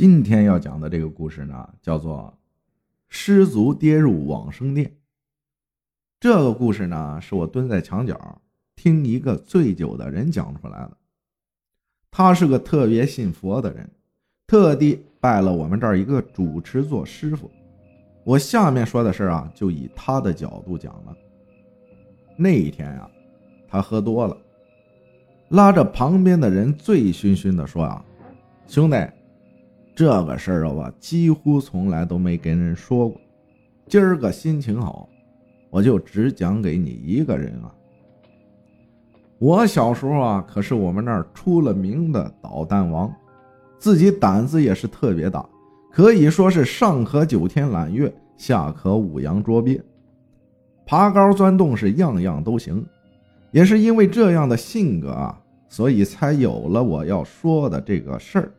今天要讲的这个故事呢，叫做“失足跌入往生殿”。这个故事呢，是我蹲在墙角听一个醉酒的人讲出来的。他是个特别信佛的人，特地拜了我们这儿一个主持做师傅。我下面说的事啊，就以他的角度讲了。那一天啊，他喝多了，拉着旁边的人醉醺醺的说：“啊，兄弟。”这个事儿啊，我几乎从来都没跟人说过。今儿个心情好，我就只讲给你一个人啊。我小时候啊，可是我们那儿出了名的捣蛋王，自己胆子也是特别大，可以说是上可九天揽月，下可五洋捉鳖，爬高钻洞是样样都行。也是因为这样的性格啊，所以才有了我要说的这个事儿。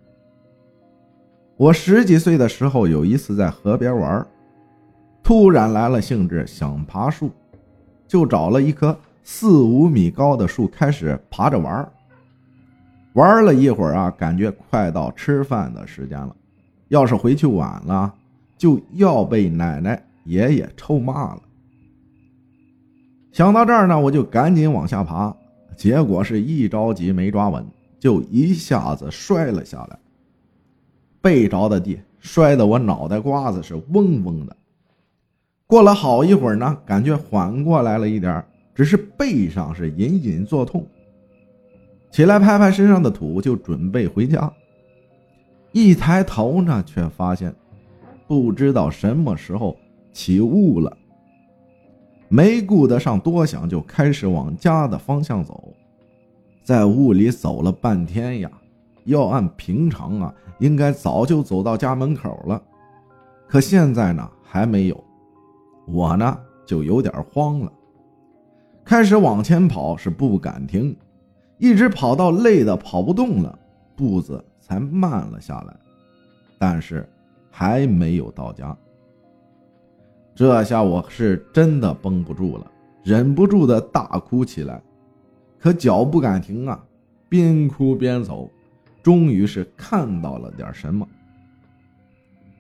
我十几岁的时候，有一次在河边玩，突然来了兴致，想爬树，就找了一棵四五米高的树开始爬着玩。玩了一会儿啊，感觉快到吃饭的时间了，要是回去晚了，就要被奶奶爷爷臭骂了。想到这儿呢，我就赶紧往下爬，结果是一着急没抓稳，就一下子摔了下来。背着的地，摔得我脑袋瓜子是嗡嗡的。过了好一会儿呢，感觉缓过来了一点，只是背上是隐隐作痛。起来拍拍身上的土，就准备回家。一抬头呢，却发现不知道什么时候起雾了，没顾得上多想，就开始往家的方向走。在雾里走了半天呀。要按平常啊，应该早就走到家门口了，可现在呢还没有，我呢就有点慌了，开始往前跑，是不敢停，一直跑到累的跑不动了，步子才慢了下来，但是还没有到家。这下我是真的绷不住了，忍不住的大哭起来，可脚不敢停啊，边哭边走。终于是看到了点什么。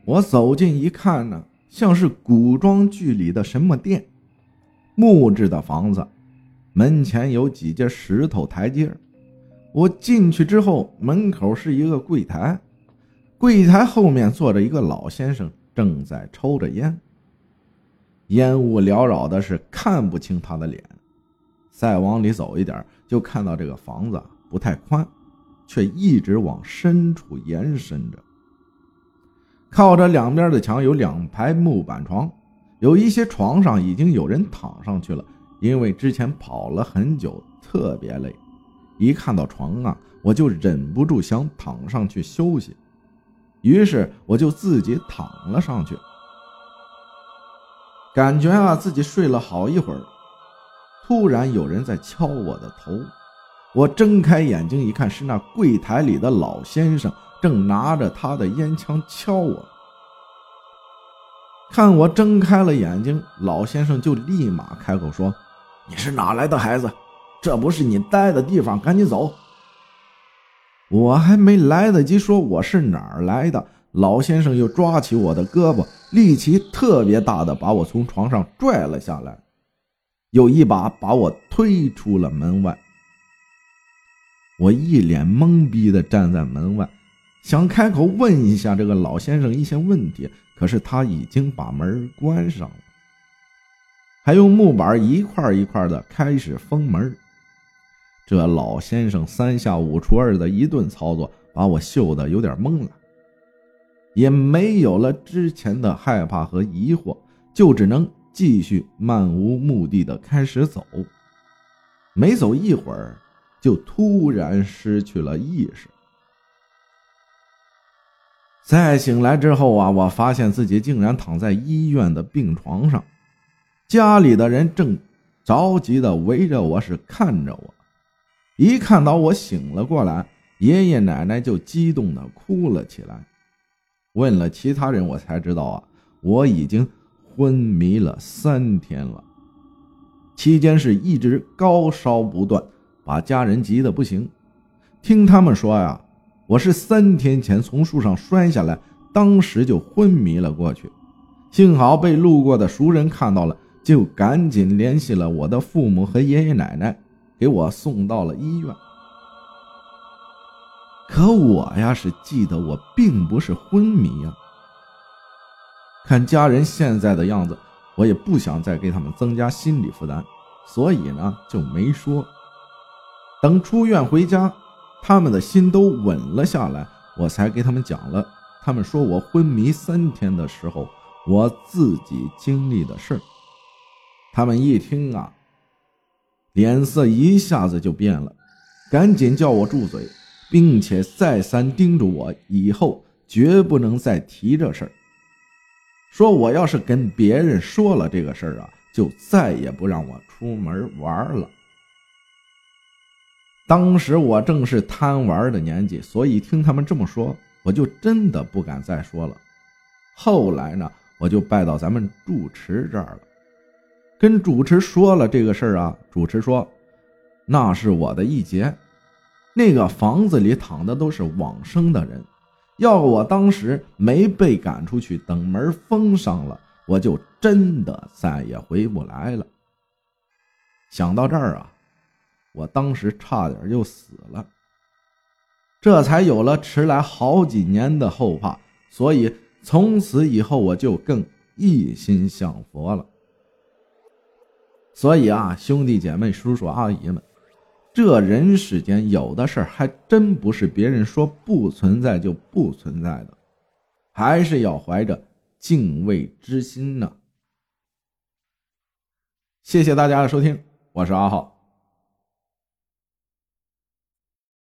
我走近一看呢，像是古装剧里的什么店，木质的房子，门前有几节石头台阶。我进去之后，门口是一个柜台，柜台后面坐着一个老先生，正在抽着烟。烟雾缭绕的，是看不清他的脸。再往里走一点，就看到这个房子不太宽。却一直往深处延伸着。靠着两边的墙有两排木板床，有一些床上已经有人躺上去了，因为之前跑了很久，特别累。一看到床啊，我就忍不住想躺上去休息，于是我就自己躺了上去。感觉啊，自己睡了好一会儿，突然有人在敲我的头。我睁开眼睛一看，是那柜台里的老先生正拿着他的烟枪敲我。看我睁开了眼睛，老先生就立马开口说：“你是哪来的孩子？这不是你待的地方，赶紧走！”我还没来得及说我是哪儿来的，老先生又抓起我的胳膊，力气特别大的把我从床上拽了下来，又一把把我推出了门外。我一脸懵逼的站在门外，想开口问一下这个老先生一些问题，可是他已经把门关上了，还用木板一块一块的开始封门。这老先生三下五除二的一顿操作，把我秀的有点懵了，也没有了之前的害怕和疑惑，就只能继续漫无目的的开始走。没走一会儿。就突然失去了意识。再醒来之后啊，我发现自己竟然躺在医院的病床上，家里的人正着急的围着我是看着我。一看到我醒了过来，爷爷奶奶就激动的哭了起来。问了其他人，我才知道啊，我已经昏迷了三天了，期间是一直高烧不断。把家人急得不行，听他们说呀，我是三天前从树上摔下来，当时就昏迷了过去。幸好被路过的熟人看到了，就赶紧联系了我的父母和爷爷奶奶，给我送到了医院。可我呀，是记得我并不是昏迷呀。看家人现在的样子，我也不想再给他们增加心理负担，所以呢，就没说。等出院回家。他们的心都稳了下来，我才给他们讲了。他们说我昏迷三天的时候，我自己经历的事儿他们一听啊，脸色一下子就变了，赶紧叫我住嘴，并且再三叮嘱我以后绝不能再提这事儿。说我要是跟别人说了这个事儿啊，就再也不让我出门玩了。当时我正是贪玩的年纪，所以听他们这么说，我就真的不敢再说了。后来呢，我就拜到咱们住持这儿了，跟主持说了这个事儿啊。主持说，那是我的一劫，那个房子里躺的都是往生的人，要我当时没被赶出去，等门封上了，我就真的再也回不来了。想到这儿啊。我当时差点就死了，这才有了迟来好几年的后怕，所以从此以后我就更一心向佛了。所以啊，兄弟姐妹、叔叔阿姨们，这人世间有的事儿还真不是别人说不存在就不存在的，还是要怀着敬畏之心呢。谢谢大家的收听，我是阿浩。